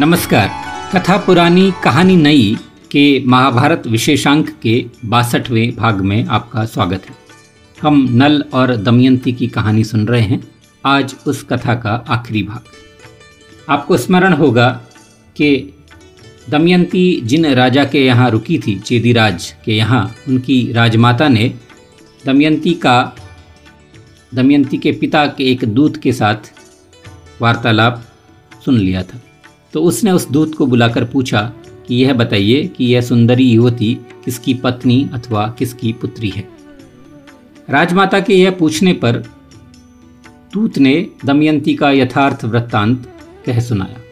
नमस्कार। कथा पुरानी कहानी नई के महाभारत विशेषांक के बासठवें भाग में आपका स्वागत है। हम नल और दमयंती की कहानी सुन रहे हैं। आज उस कथा का आखिरी भाग। आपको स्मरण होगा कि दमयंती जिन राजा के यहाँ रुकी थी, चेदीराज के यहाँ, उनकी राजमाता ने दमयंती का, दमयंती के पिता के एक दूत के साथ वार्तालाप सुन लिया था। तो उसने उस दूत को बुलाकर पूछा कि यह बताइए कि यह सुंदरी युवती किसकी पत्नी अथवा किसकी पुत्री है। राजमाता के यह पूछने पर दूत ने दमयंती का यथार्थ वृत्तांत कह सुनाया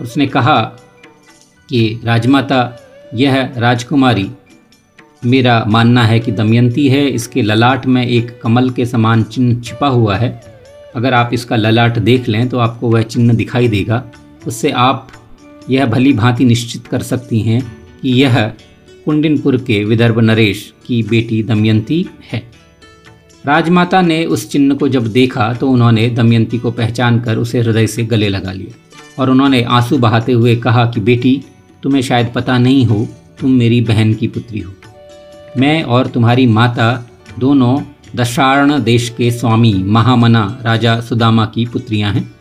उसने कहा कि राजमाता, यह राजकुमारी, मेरा मानना है कि दमयंती है, इसके ललाट में एक कमल के समान चिन्ह छिपा हुआ है। अगर आप इसका ललाट देख लें तो आपको वह चिन्ह दिखाई देगा। उससे आप यह भली भांति निश्चित कर सकती हैं कि यह कुंडिनपुर के विदर्भ नरेश की बेटी दमयंती है। राजमाता ने उस चिन्ह को जब देखा तो उन्होंने दमयंती को पहचान कर उसे हृदय से गले लगा लिया और उन्होंने आँसू बहाते हुए कहा कि, बेटी, तुम्हें शायद पता नहीं हो, तुम मेरी बहन की पुत्री हो। मैं और तुम्हारी माता दोनों दशारण देश के स्वामी महामना राजा सुदामा की पुत्रियाँ हैं।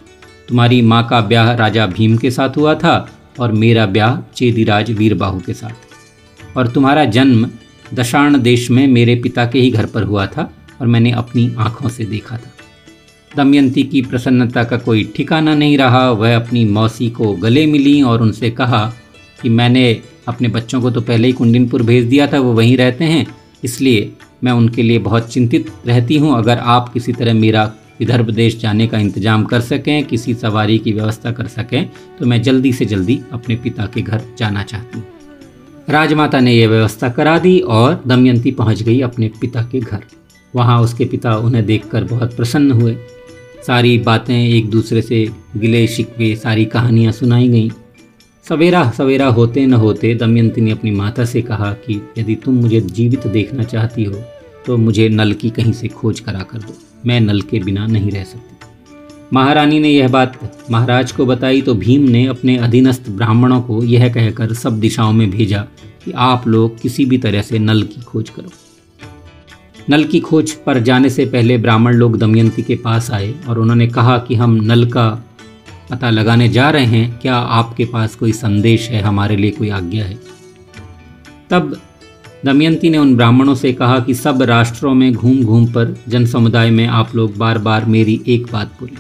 तुम्हारी माँ का ब्याह राजा भीम के साथ हुआ था और मेरा ब्याह चेदीराज वीरबाहु के साथ। और तुम्हारा जन्म दशाण देश में मेरे पिता के ही घर पर हुआ था और मैंने अपनी आँखों से देखा था। दमयंती की प्रसन्नता का कोई ठिकाना नहीं रहा। वह अपनी मौसी को गले मिली और उनसे कहा कि मैंने अपने बच्चों को तो पहले ही कुंडिनपुर भेज दिया था, वो वहीं रहते हैं। इसलिए मैं उनके लिए बहुत चिंतित रहती हूँ। अगर आप किसी तरह मेरा विदर्भ देश जाने का इंतज़ाम कर सकें, किसी सवारी की व्यवस्था कर सकें तो मैं जल्दी से जल्दी अपने पिता के घर जाना चाहती हूँ। राजमाता ने यह व्यवस्था करा दी और दमयंती पहुँच गई अपने पिता के घर। वहाँ उसके पिता उन्हें देखकर बहुत प्रसन्न हुए। सारी बातें एक दूसरे से गिले शिकवे, सारी कहानियाँ सुनाई गईं। सवेरा सवेरा होते न होते दमयंती ने अपनी माता से कहा कि यदि तुम मुझे जीवित देखना चाहती हो तो मुझे नल की कहीं से खोज करा कर दो। मैं नल के बिना नहीं रह सकती। महारानी ने यह बात महाराज को बताई तो भीम ने अपने अधीनस्थ ब्राह्मणों को यह कहकर सब दिशाओं में भेजा कि आप लोग किसी भी तरह से नल की खोज करो। नल की खोज पर जाने से पहले ब्राह्मण लोग दमयंती के पास आए और उन्होंने कहा कि हम नल का पता लगाने जा रहे हैं। क्या आपके पास कोई संदेश है? हमारे लिए कोई आज्ञा है? तब दमयंती ने उन ब्राह्मणों से कहा कि सब राष्ट्रों में घूम घूम पर जन समुदाय में आप लोग बार बार मेरी एक बात बोली,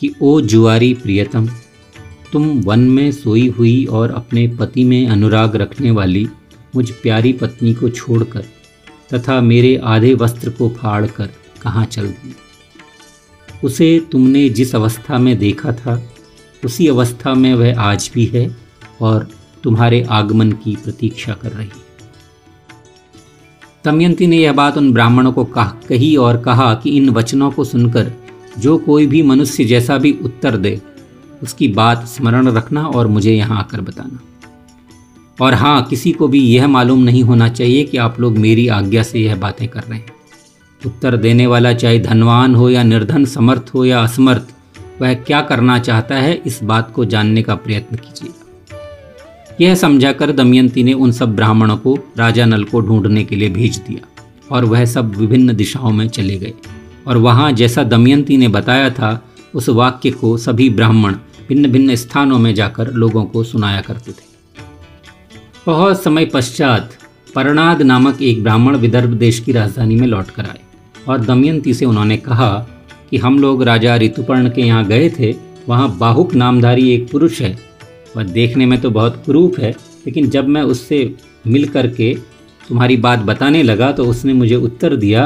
कि ओ जुआरी प्रियतम, तुम वन में सोई हुई और अपने पति में अनुराग रखने वाली मुझ प्यारी पत्नी को छोड़कर तथा मेरे आधे वस्त्र को फाड़ कर कहाँ चल दी उसे तुमने जिस अवस्था में देखा था, उसी अवस्था में वह आज भी है और तुम्हारे आगमन की प्रतीक्षा कर रही है। दमयंती ने यह बात उन ब्राह्मणों को कह, कही और कहा कि इन वचनों को सुनकर जो कोई भी मनुष्य जैसा भी उत्तर दे, उसकी बात स्मरण रखना और मुझे यहाँ आकर बताना। और हाँ किसी को भी यह मालूम नहीं होना चाहिए कि आप लोग मेरी आज्ञा से यह बातें कर रहे हैं। उत्तर देने वाला चाहे धनवान हो या निर्धन, समर्थ हो या असमर्थ, वह क्या करना चाहता है, इस बात को जानने का प्रयत्न कीजिए। यह समझाकर दमयंती ने उन सब ब्राह्मणों को, राजा नल को ढूँढने के लिए भेज दिया और वह सब विभिन्न दिशाओं में चले गए। और वहाँ जैसा दमयंती ने बताया था, उस वाक्य को सभी ब्राह्मण भिन्न भिन्न स्थानों में जाकर लोगों को सुनाया करते थे। बहुत समय पश्चात परनाद नामक एक ब्राह्मण विदर्भ देश की राजधानी में लौट कर आए और दमयंती से उन्होंने कहा कि हम लोग राजा ऋतुपर्ण के यहाँ गए थे, वहाँ बाहुक नामधारी एक पुरुष है वह देखने में तो बहुत कुरूप है, लेकिन जब मैं उससे मिल कर के तुम्हारी बात बताने लगा तो उसने मुझे उत्तर दिया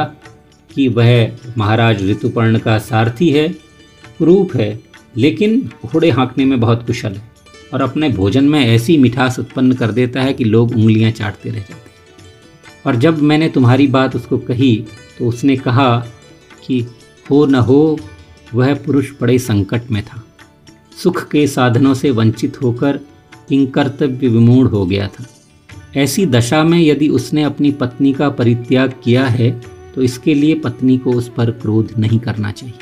कि वह महाराज ऋतुपर्ण का सारथी है कुरूप है, लेकिन घोड़े हाँकने में बहुत कुशल है और अपने भोजन में ऐसी मिठास उत्पन्न कर देता है कि लोग उंगलियाँ चाटते रह जाते हैं। और जब मैंने तुम्हारी बात उसको कही तो उसने कहा कि हो न हो, वह पुरुष बड़े संकट में था। सुख के साधनों से वंचित होकर किंकर्तव्य विमूढ़ हो गया था। ऐसी दशा में यदि उसने अपनी पत्नी का परित्याग किया है तो इसके लिए पत्नी को उस पर क्रोध नहीं करना चाहिए।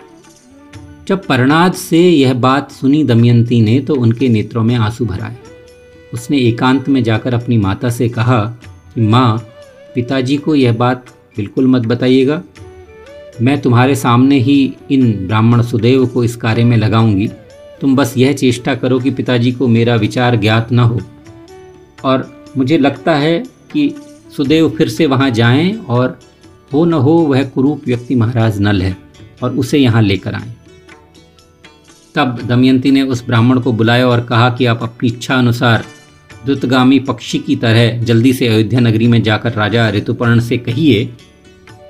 जब परनाद से यह बात सुनी दमयंती ने तो उनके नेत्रों में आँसू भराए उसने एकांत में जाकर अपनी माता से कहा कि, माँ, पिताजी को यह बात बिल्कुल मत बताइएगा। मैं तुम्हारे सामने ही इन ब्राह्मण सुदेव को इस कार्य में लगाऊँगी। तुम बस यह चेष्टा करो कि पिताजी को मेरा विचार ज्ञात न हो। और मुझे लगता है कि सुदेव फिर से वहाँ जाएँ और हो न हो वह कुरूप व्यक्ति महाराज नल है और उसे यहाँ लेकर आएँ। तब दमयंती ने उस ब्राह्मण को बुलाया और कहा कि आप अपनी इच्छा अनुसार द्रुतगामी पक्षी की तरह जल्दी से अयोध्या नगरी में जाकर राजा ऋतुपर्ण से कहिए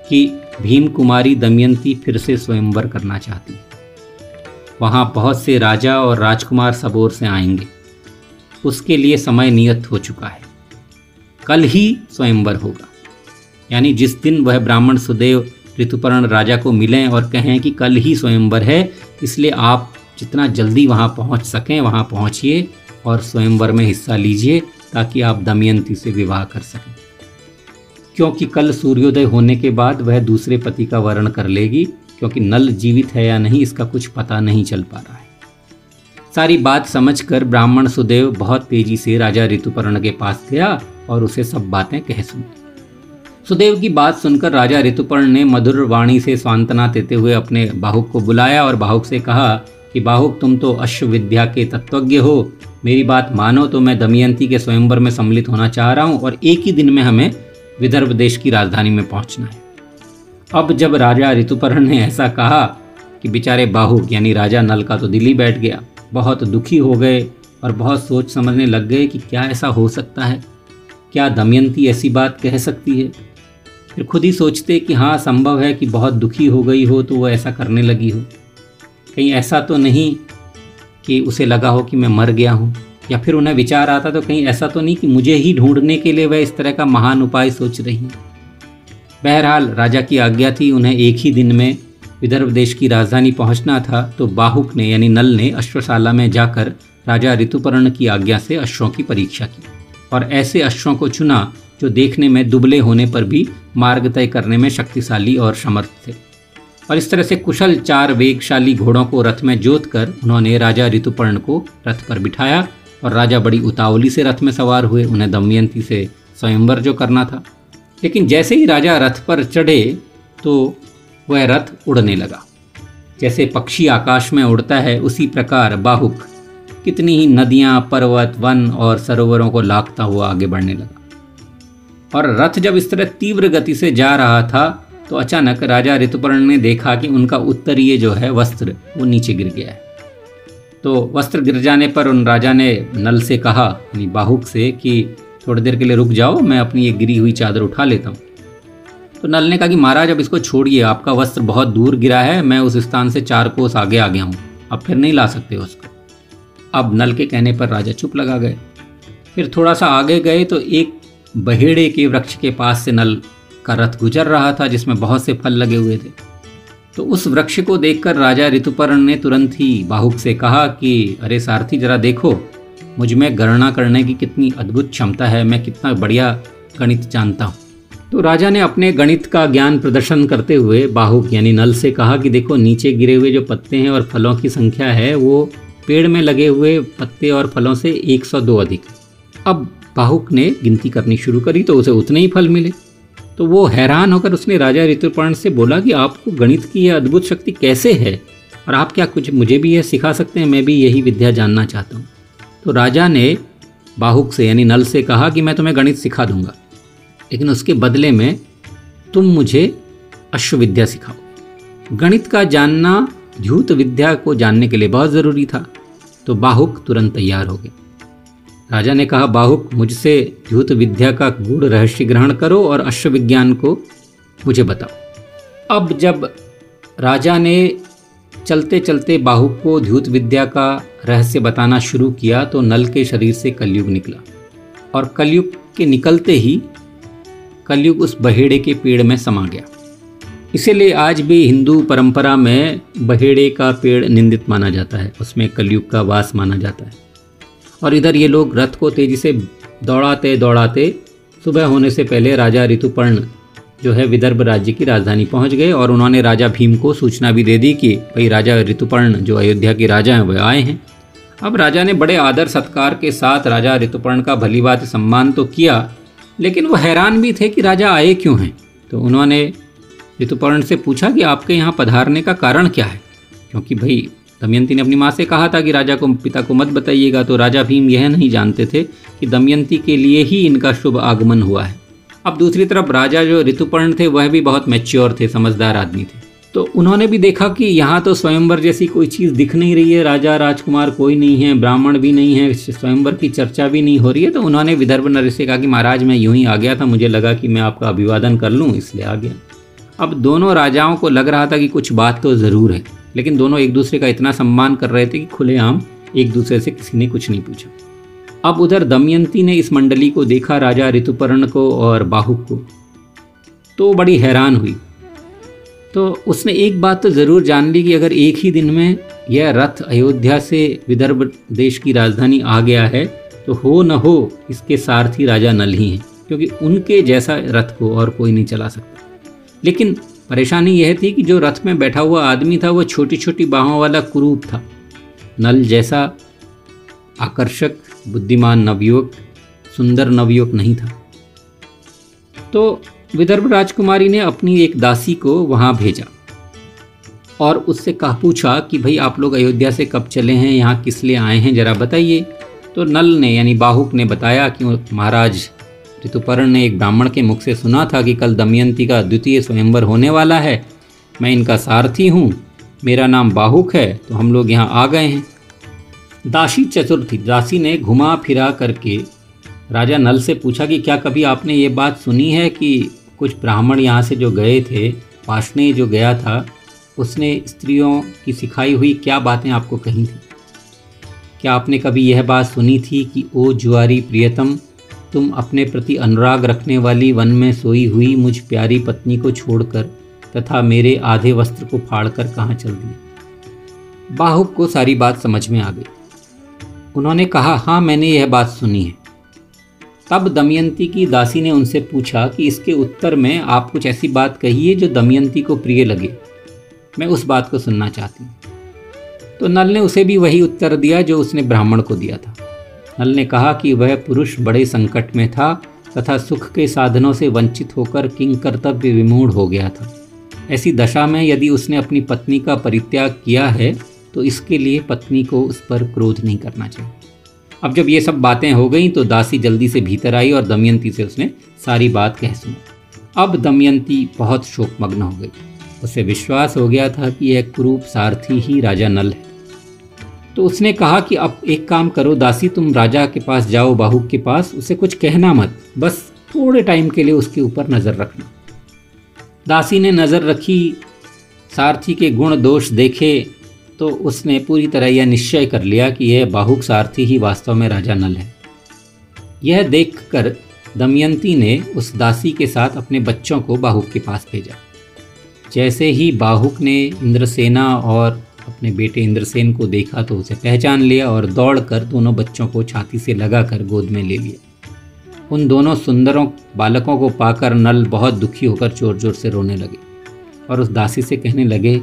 कि भीम कुमारी दमयंती फिर से स्वयंवर करना चाहती। है वहाँ बहुत से राजा और राजकुमार सबोर से आएँगे। उसके लिए समय नियत हो चुका है। कल ही स्वयंवर होगा। यानी जिस दिन वह ब्राह्मण सुदेव ऋतुपर्ण राजा को मिलें और कहें कि कल ही स्वयंवर है, इसलिए आप जितना जल्दी वहाँ पहुँच सकें, वहाँ पहुँचिए और स्वयंवर में हिस्सा लीजिए ताकि आप दमयंती से विवाह कर सकें। क्योंकि कल सूर्योदय होने के बाद वह दूसरे पति का वर्ण कर लेगी क्योंकि नल जीवित है या नहीं, इसका कुछ पता नहीं चल पा रहा है। सारी बात समझकर ब्राह्मण सुदेव बहुत तेज़ी से राजा ऋतुपर्ण के पास गया और उसे सब बातें कह सुनी। सुदेव की बात सुनकर राजा ऋतुपर्ण ने मधुर वाणी से सांत्वना देते हुए अपने बाहुक को बुलाया और बाहुक से कहा कि, बाहुक, तुम तो अश्व विद्या के तत्वज्ञ हो। मेरी बात मानो तो मैं दमयंती के स्वयंवर में सम्मिलित होना चाह रहा हूँ और एक ही दिन में हमें विदर्भ देश की राजधानी में पहुँचना है। अब जब राजा ऋतुपर्ण ने ऐसा कहा कि बेचारे बाहुक यानी राजा नल का तो दिल्ली बैठ गया। बहुत दुखी हो गए और बहुत सोच समझने लग गए कि क्या ऐसा हो सकता है। क्या दमयंती ऐसी बात कह सकती है? फिर खुद ही सोचते कि हाँ संभव है कि बहुत दुखी हो गई हो तो वो ऐसा करने लगी हो। कहीं ऐसा तो नहीं कि उसे लगा हो कि मैं मर गया हूँ, या फिर उन्हें विचार आता तो कहीं ऐसा तो नहीं कि मुझे ही ढूँढने के लिए वह इस तरह का महान उपाय सोच रही हैं। बहरहाल, राजा की आज्ञा थी, उन्हें एक ही दिन में विदर्भ देश की राजधानी पहुँचना था तो बाहुक ने, यानी नल ने, अश्वशाला में जाकर राजा ऋतुपर्ण की आज्ञा से अश्वों की परीक्षा की। और ऐसे अश्वों को चुना, जो देखने में दुबले होने पर भी मार्ग तय करने में शक्तिशाली और समर्थ थे। और इस तरह से कुशल चार वेगशाली घोड़ों को रथ में जोत कर उन्होंने राजा ऋतुपर्ण को रथ पर बिठाया, और राजा बड़ी उतावली से रथ में सवार हुए, उन्हें दमयंती से स्वयंवर जो करना था। लेकिन जैसे ही राजा रथ पर चढ़े तो वह रथ उड़ने लगा। जैसे पक्षी आकाश में उड़ता है, उसी प्रकार बाहुक कितनी ही नदियाँ, पर्वत, वन और सरोवरों को लाखता हुआ आगे बढ़ने लगा। और रथ जब इस तरह तीव्र गति से जा रहा था तो अचानक राजा ऋतुपर्ण ने देखा कि उनका उत्तरीय जो है वस्त्र, वो नीचे गिर गया है। तो वस्त्र गिर जाने पर उन राजा ने नल से कहा, यानी बाहुक से, कि थोड़ी देर के लिए रुक जाओ, मैं अपनी एक गिरी हुई चादर उठा लेता हूँ। तो नल ने कहा कि महाराज, अब इसको छोड़िए, आपका वस्त्र बहुत दूर गिरा है, मैं उस स्थान से चार कोस आगे आ गया हूँ। अब फिर नहीं ला सकते उसको। अब नल के कहने पर राजा चुप लगा गए। फिर थोड़ा सा आगे गए तो एक बहेड़े के वृक्ष के पास से नल का रथ गुजर रहा था, जिसमें बहुत से फल लगे हुए थे। तो उस वृक्ष को देखकर राजा ऋतुपर्ण ने तुरंत ही बाहुक से कहा कि, अरे सारथी, जरा देखो मुझमें गणना करने की कितनी अद्भुत क्षमता है, मैं कितना बढ़िया गणित जानता हूँ। तो राजा ने अपने गणित का ज्ञान प्रदर्शन करते हुए बाहुक, यानी नल से कहा कि देखो, नीचे गिरे हुए जो पत्ते हैं और फलों की संख्या है, वो पेड़ में लगे हुए पत्ते और फलों से 102 अधिक। अब बाहुक ने गिनती करनी शुरू करी तो उसे उतने ही फल मिले। तो वो हैरान होकर उसने राजा ऋतुपर्ण से बोला कि आपको गणित की यह अद्भुत शक्ति कैसे है? और आप क्या कुछ मुझे भी यह सिखा सकते हैं? मैं भी यही विद्या जानना चाहता हूँ। तो राजा ने बाहुक से, यानी नल से कहा कि मैं तुम्हें गणित सिखा दूँगा। लेकिन उसके बदले में तुम मुझे अश्वविद्या सिखाओ। गणित का जानना ध्यूत विद्या को जानने के लिए बहुत ज़रूरी था। तो बाहुक तुरंत तैयार हो गए। राजा ने कहा, बाहुक, मुझसे ध्यूत विद्या का गूढ़ रहस्य ग्रहण करो और अश्वविज्ञान को मुझे बताओ। अब जब राजा ने चलते चलते बाहुक को ध्यूत विद्या का रहस्य बताना शुरू किया तो नल के शरीर से कलयुग निकला। और कलयुग के निकलते ही कलयुग उस बहेड़े के पेड़ में समा गया। इसीलिए आज भी हिंदू परंपरा में बहेड़े का पेड़ निंदित माना जाता है, उसमें कलयुग का वास माना जाता है। और इधर ये लोग रथ को तेज़ी से दौड़ाते दौड़ाते सुबह होने से पहले राजा ऋतुपर्ण जो है विदर्भ राज्य की राजधानी पहुँच गए और उन्होंने राजा भीम को सूचना भी दे दी कि भाई राजा ऋतुपर्ण जो अयोध्या के राजा हैं वह आए हैं। अब राजा ने बड़े आदर सत्कार के साथ राजा ऋतुपर्ण का भली बात सम्मान तो किया, लेकिन वो हैरान भी थे कि राजा आए क्यों हैं। तो उन्होंने ऋतुपर्ण से पूछा कि आपके यहाँ पधारने का कारण क्या है? क्योंकि भाई, दमयंती ने अपनी माँ से कहा था कि राजा को, पिता को मत बताइएगा तो राजा भीम यह नहीं जानते थे कि दमयंती के लिए ही इनका शुभ आगमन हुआ है। अब दूसरी तरफ़ राजा जो ऋतुपर्ण थे, वह भी बहुत मैच्योर थे, समझदार आदमी थे। तो उन्होंने भी देखा कि यहाँ तो स्वयंवर जैसी कोई चीज़ दिख नहीं रही है, राजा, राजकुमार कोई नहीं है, ब्राह्मण भी नहीं है, स्वयंवर की चर्चा भी नहीं हो रही है। तो उन्होंने विदर्भ नरेश से कहा कि महाराज, मैं यूँ ही आ गया था, मुझे लगा कि मैं आपका अभिवादन कर लूँ, इसलिए आ गया। अब दोनों राजाओं को लग रहा था कि कुछ बात तो ज़रूर है, लेकिन दोनों एक दूसरे का इतना सम्मान कर रहे थे कि खुलेआम एक दूसरे से किसी ने कुछ नहीं पूछा। अब उधर दमयंती ने इस मंडली को देखा राजा ऋतुपर्ण को और बाहुक को। तो बड़ी हैरान हुई। तो उसने एक बात तो ज़रूर जान ली कि अगर एक ही दिन में यह रथ अयोध्या से विदर्भ देश की राजधानी आ गया है तो हो न हो इसके सारथी राजा नल ही हैं, क्योंकि उनके जैसा रथ को और कोई नहीं चला सकता। लेकिन परेशानी यह थी कि जो रथ में बैठा हुआ आदमी था, वो छोटी छोटी बाहों वाला कुरूप था। नल जैसा आकर्षक बुद्धिमान नवयुवक, सुंदर नवयुवक नहीं था। तो विदर्भ राजकुमारी ने अपनी एक दासी को वहाँ भेजा और उससे कहा पूछा कि भाई आप लोग अयोध्या से कब चले हैं, यहाँ किस लिए आए हैं, ज़रा बताइए। तो नल ने यानी बाहुक ने बताया कि महाराज ऋतुपर्ण ने एक ब्राह्मण के मुख से सुना था कि कल दमयंती का द्वितीय स्वयंवर होने वाला है। मैं इनका सारथी हूँ, मेरा नाम बाहुक है तो हम लोग यहाँ आ गए हैं। दासी चतुर्थी, दासी ने घुमा फिरा करके राजा नल से पूछा कि क्या कभी आपने ये बात सुनी है कि कुछ ब्राह्मण यहाँ से जो गए थे पाशने जो गया था, उसने स्त्रियों की सिखाई हुई क्या बातें आपको कही थी? क्या आपने कभी यह बात सुनी थी कि, ओ जुआरी प्रियतम, तुम अपने प्रति अनुराग रखने वाली वन में सोई हुई मुझ प्यारी पत्नी को छोड़कर तथा मेरे आधे वस्त्र को फाड़कर कहाँ चल दिए? बाहुक को सारी बात समझ में आ गई। उन्होंने कहा हाँ मैंने यह बात सुनी है। तब दमयंती की दासी ने उनसे पूछा कि इसके उत्तर में आप कुछ ऐसी बात कहिए जो दमयंती को प्रिय लगे। मैं उस बात को सुनना चाहती हूँ। तो नल ने उसे भी वही उत्तर दिया जो उसने ब्राह्मण को दिया था। नल ने कहा कि वह पुरुष बड़े संकट में था तथा सुख के साधनों से वंचित होकर किंग कर्तव्य विमूढ़ हो गया था। ऐसी दशा में यदि उसने अपनी पत्नी का परित्याग किया है तो इसके लिए पत्नी को उस पर क्रोध नहीं करना चाहिए। अब जब ये सब बातें हो गई तो दासी जल्दी से भीतर आई और दमयंती से उसने सारी बात कह सुनी। अब दमयंती बहुत शोकमग्न हो गई। उसे विश्वास हो गया था कि यह क्रूप सारथी ही राजा नल है। तो उसने कहा कि अब एक काम करो, दासी, तुम राजा के पास जाओ, बाहू के पास, उसे कुछ कहना मत। बस थोड़े टाइम के लिए उसके ऊपर नज़र रखना। दासी ने नज़र रखी, सारथी के गुण दोष देखे तो उसने पूरी तरह यह निश्चय कर लिया कि यह बाहुक सारथी ही वास्तव में राजा नल है। यह देखकर दमयंती ने उस दासी के साथ अपने बच्चों को बाहुक के पास भेजा। जैसे ही बाहुक ने इंद्रसेना और अपने बेटे इंद्रसेन को देखा तो उसे पहचान लिया और दौड़कर दोनों बच्चों को छाती से लगाकर गोद में ले लिया। उन दोनों सुंदरों बालकों को पाकर नल बहुत दुखी होकर ज़ोर ज़ोर से रोने लगे और उस दासी से कहने लगे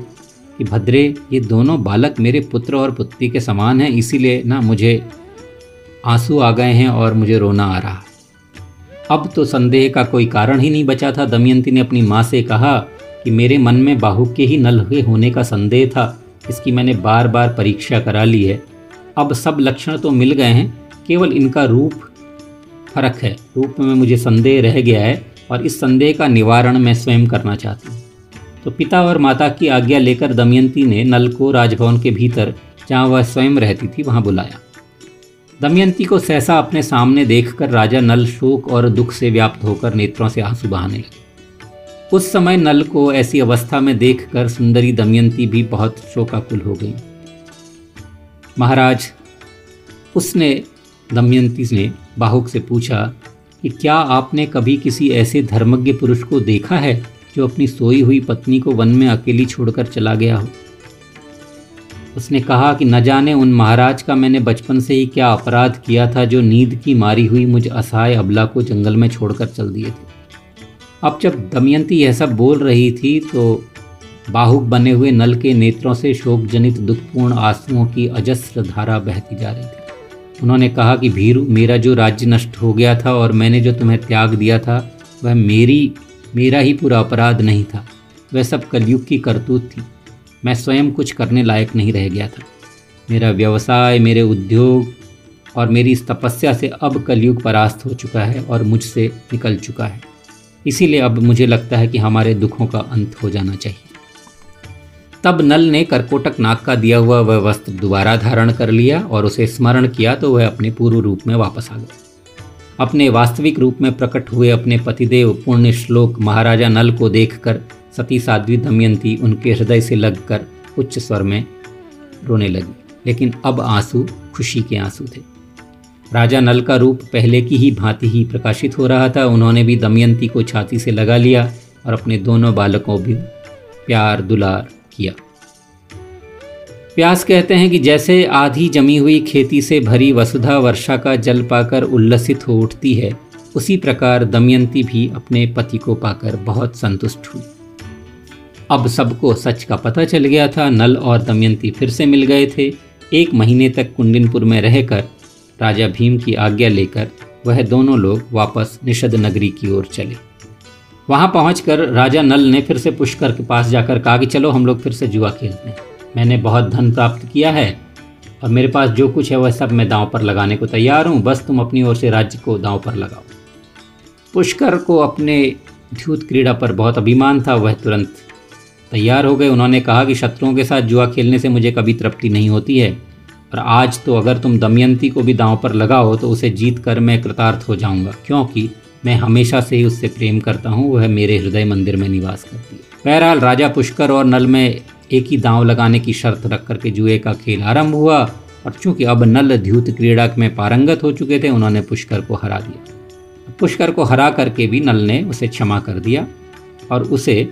कि भद्रे, ये दोनों बालक मेरे पुत्र और पुत्री के समान हैं, इसीलिए ना मुझे आँसू आ गए हैं और मुझे रोना आ रहा। अब तो संदेह का कोई कारण ही नहीं बचा था। दमयंती ने अपनी माँ से कहा कि मेरे मन में बाहु के ही नल हुए होने का संदेह था, इसकी मैंने बार बार परीक्षा करा ली है। अब सब लक्षण तो मिल गए हैं, केवल इनका रूप फ़र्क है। रूप में मुझे संदेह रह गया है और इस संदेह का निवारण मैं स्वयं करना चाहती हूँ। तो पिता और माता की आज्ञा लेकर दमयंती ने नल को राजभवन के भीतर, जहाँ वह स्वयं रहती थी, वहाँ बुलाया। दमयंती को सहसा अपने सामने देखकर राजा नल शोक और दुख से व्याप्त होकर नेत्रों से आँसू बहाने लगे। उस समय नल को ऐसी अवस्था में देखकर सुंदरी दमयंती भी बहुत शोकाकुल हो गई। महाराज, उसने, दमयंती ने बाहुक से पूछा कि क्या आपने कभी किसी ऐसे धर्मज्ञ पुरुष को देखा है? जो अपनी सोई हुई पत्नी को वन में अकेली छोड़कर चला गया हो। उसने कहा कि न जाने उन महाराज का मैंने बचपन से ही क्या अपराध किया था जो नींद की मारी हुई मुझ असहाय अबला को जंगल में छोड़कर चल दिए थे। अब जब दमयंती यह सब बोल रही थी तो बाहुक बने हुए नल के नेत्रों से शोक जनित दुखपूर्ण आंसुओं की अजस्र धारा बहती जा रही थी। उन्होंने कहा कि भीरू, मेरा जो राज्य नष्ट हो गया था और मैंने जो तुम्हें त्याग दिया था, वह मेरी मेरा ही पूरा अपराध नहीं था। वह सब कलयुग की करतूत थी। मैं स्वयं कुछ करने लायक नहीं रह गया था। मेरा व्यवसाय, मेरे उद्योग और मेरी इस तपस्या से अब कलयुग परास्त हो चुका है और मुझसे निकल चुका है। इसीलिए अब मुझे लगता है कि हमारे दुखों का अंत हो जाना चाहिए। तब नल ने करकोटक नाग का दिया हुआ वह वस्त्र दोबारा धारण कर लिया और उसे स्मरण किया तो वह अपने पूर्व रूप में वापस आ गया। अपने वास्तविक रूप में प्रकट हुए अपने पतिदेव पुण्य श्लोक महाराजा नल को देखकर सती साध्वी दमयंती उनके हृदय से लगकर उच्च स्वर में रोने लगी। लेकिन अब आँसू खुशी के आँसू थे। राजा नल का रूप पहले की ही भांति ही प्रकाशित हो रहा था। उन्होंने भी दमयंती को छाती से लगा लिया और अपने दोनों बालकों भी प्यार दुलार किया। प्यास कहते हैं कि जैसे आधी जमी हुई खेती से भरी वसुधा वर्षा का जल पाकर उल्लसित हो उठती है, उसी प्रकार दमयंती भी अपने पति को पाकर बहुत संतुष्ट हुई। अब सबको सच का पता चल गया था, नल और दमयंती फिर से मिल गए थे। एक महीने तक कुंडिनपुर में रहकर, राजा भीम की आज्ञा लेकर, वह दोनों लोग वापस निषद नगरी की ओर चले। वहाँ पहुंचकर राजा नल ने फिर से पुष्कर के पास जाकर कहा कि चलो हम लोग फिर से जुआ खेलते हैं। मैंने बहुत धन प्राप्त किया है। और मेरे पास जो कुछ है, वह सब मैं दांव पर लगाने को तैयार हूँ। बस तुम अपनी ओर से राज्य को दांव पर लगाओ। पुष्कर को अपने ध्यूत क्रीड़ा पर बहुत अभिमान था। वह तुरंत तैयार हो गए। उन्होंने कहा कि शत्रुओं के साथ जुआ खेलने से मुझे कभी तृप्ति नहीं होती है। और आज तो अगर तुम दमयंती को भी दांव पर लगाओ तो उसे जीत कर मैं कृतार्थ हो जाऊँगा। क्योंकि मैं हमेशा से ही उससे प्रेम करता हूँ। वह मेरे हृदय मंदिर में निवास करती है। बहरहाल राजा पुष्कर और नल में एक ही दांव लगाने की शर्त रख करके जुए का खेल आरंभ हुआ। और चूँकि अब नल ध्यूत क्रीड़ा में पारंगत हो चुके थे, उन्होंने पुष्कर को हरा दिया। पुष्कर को हरा करके भी नल ने उसे क्षमा कर दिया और उसे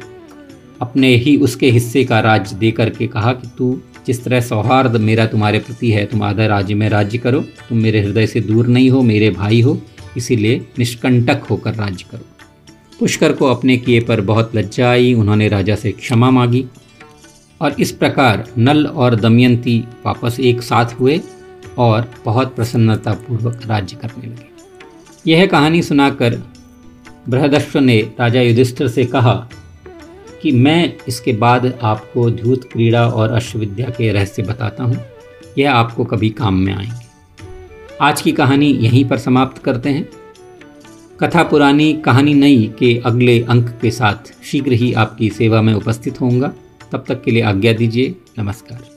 अपने ही उसके हिस्से का राज्य दे करके कहा कि तू जिस तरह सौहार्द मेरा तुम्हारे प्रति है, तुम आधा राज्य में राज्य करो, तुम मेरे हृदय से दूर नहीं हो, मेरे भाई हो, इसीलिए निष्कंटक होकर राज्य करो। पुष्कर को अपने किए पर बहुत लज्जा आई, उन्होंने राजा से क्षमा मांगी। और इस प्रकार नल और दमयंती वापस एक साथ हुए और बहुत प्रसन्नतापूर्वक राज्य करने लगे। यह कहानी सुनाकर बृहदश्व ने राजा युधिष्ठिर से कहा कि मैं इसके बाद आपको ध्यूत क्रीड़ा और अश्वविद्या के रहस्य बताता हूँ। यह आपको कभी काम में आएँगे। आज की कहानी यहीं पर समाप्त करते हैं। कथा पुरानी कहानी नई के अगले अंक के साथ शीघ्र ही आपकी सेवा में उपस्थित होऊँगा। तब तक के लिए आज्ञा दीजिए। नमस्कार।